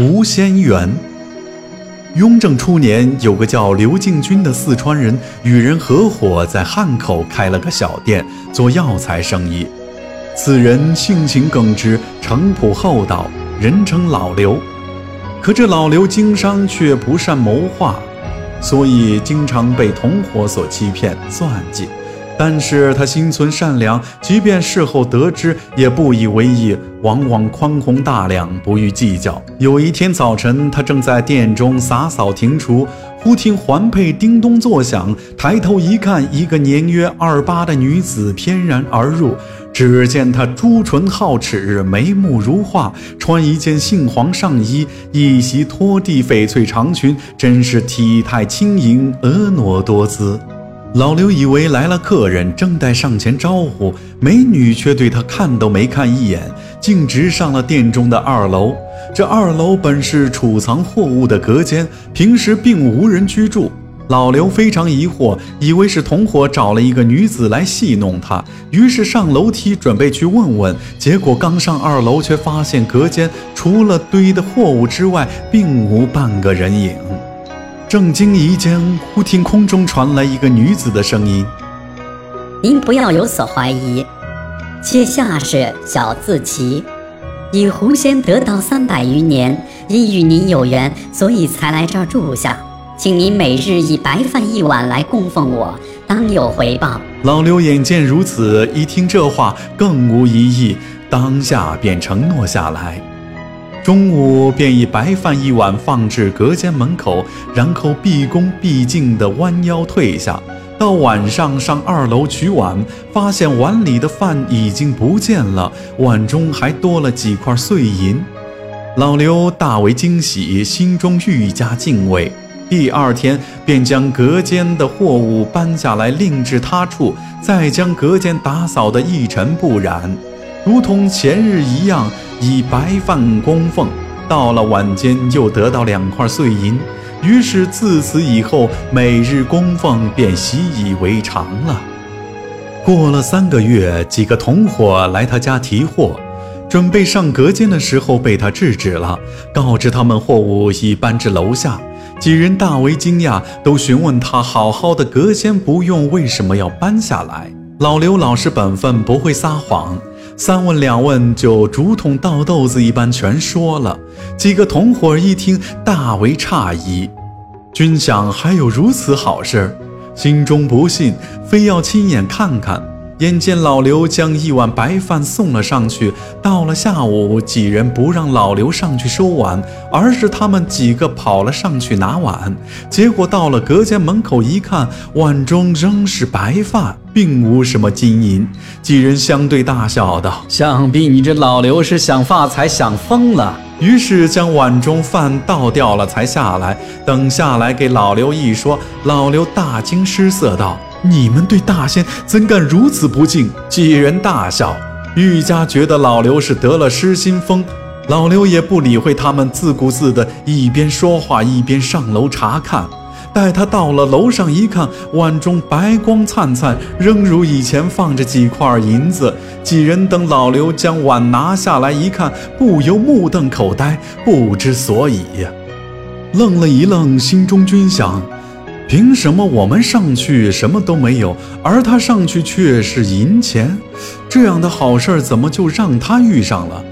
吴仙元。雍正初年，有个叫刘敬军的四川人，与人合伙在汉口开了个小店，做药材生意。此人性情耿直，诚朴厚道，人称老刘。可这老刘经商却不善谋划，所以经常被同伙所欺骗算计。但是他心存善良，即便事后得知，也不以为意，往往宽宏大量，不予计较。有一天早晨，他正在殿中洒扫庭除，忽听环佩叮咚作响，抬头一看，一个年约二八的女子翩然而入。只见她朱唇皓齿，眉目如画，穿一件杏黄上衣，一袭拖地翡翠长裙，真是体态轻盈，婀娜多姿。老刘以为来了客人，正待上前招呼，美女却对他看都没看一眼，径直上了店中的二楼。这二楼本是储藏货物的隔间，平时并无人居住。老刘非常疑惑，以为是同伙找了一个女子来戏弄他，于是上楼梯准备去问问。结果刚上二楼，却发现隔间除了堆的货物之外，并无半个人影。正惊疑间，忽听空中传来一个女子的声音：“您不要有所怀疑，妾下是小字琪，以狐仙得道三百余年，因与您有缘，所以才来这儿住下。请您每日以白饭一碗来供奉我，当有回报。”老刘眼见如此，一听这话，更无疑义，当下便承诺下来。中午便以白饭一碗放置隔间门口，然后毕恭毕敬地弯腰退下。到晚上上二楼取碗，发现碗里的饭已经不见了，碗中还多了几块碎银。老刘大为惊喜，心中愈加敬畏。第二天便将隔间的货物搬下来，另置他处，再将隔间打扫得一尘不染，如同前日一样。以白饭供奉，到了晚间又得到两块碎银，于是自此以后每日供奉便习以为常了。过了三个月，几个同伙来他家提货，准备上隔间的时候被他制止了，告知他们货物已搬至楼下。几人大为惊讶，都询问他：好好的隔间不用，为什么要搬下来？老刘老实本分，不会撒谎。三问两问，就竹筒倒豆子一般全说了。几个同伙一听，大为诧异，均想还有如此好事，心中不信，非要亲眼看看。眼见老刘将一碗白饭送了上去，到了下午，几人不让老刘上去收碗，而是他们几个跑了上去拿碗。结果到了隔间门口一看，碗中仍是白饭，并无什么金银。几人相对大笑道：“想必你这老刘是想发财想疯了。”于是将碗中饭倒掉了，才下来。等下来给老刘一说，老刘大惊失色道。你们对大仙怎敢如此不敬？几人大笑，愈加觉得老刘是得了失心疯。老刘也不理会他们，自顾自的一边说话一边上楼查看。待他到了楼上一看，碗中白光灿灿，仍如以前放着几块银子。几人等老刘将碗拿下来一看，不由目瞪口呆，不知所以。愣了一愣，心中均想。凭什么我们上去什么都没有，而他上去却是银钱？这样的好事怎么就让他遇上了？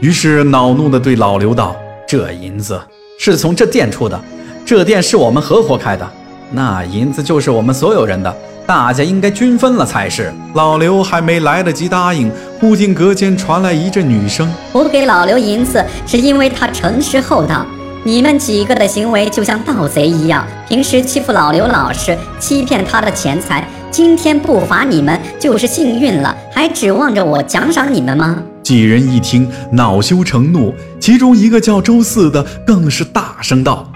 于是恼怒地对老刘道：“这银子是从这店出的，这店是我们合伙开的，那银子就是我们所有人的，大家应该均分了才是。”老刘还没来得及答应，忽听隔间传来一阵女声：“不给老刘银子，是因为他诚实厚道。”你们几个的行为就像盗贼一样，平时欺负老刘老实，欺骗他的钱财。今天不罚你们就是幸运了，还指望着我奖赏你们吗？几人一听，恼羞成怒，其中一个叫周四的更是大声道：“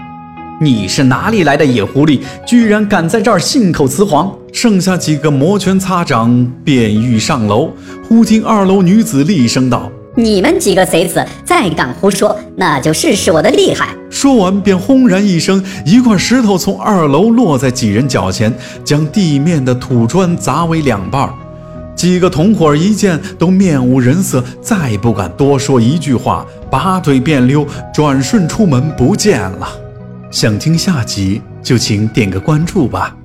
你是哪里来的野狐狸？居然敢在这儿信口雌黄！”剩下几个摩拳擦掌，便欲上楼。忽听二楼女子厉声道：“你们几个贼子，再敢胡说，那就试试我的厉害！”说完，便轰然一声，一块石头从二楼落在几人脚前，将地面的土砖砸为两半。几个同伙一见，都面无人色，再不敢多说一句话，拔腿便溜，转瞬出门不见了。想听下集就请点个关注吧。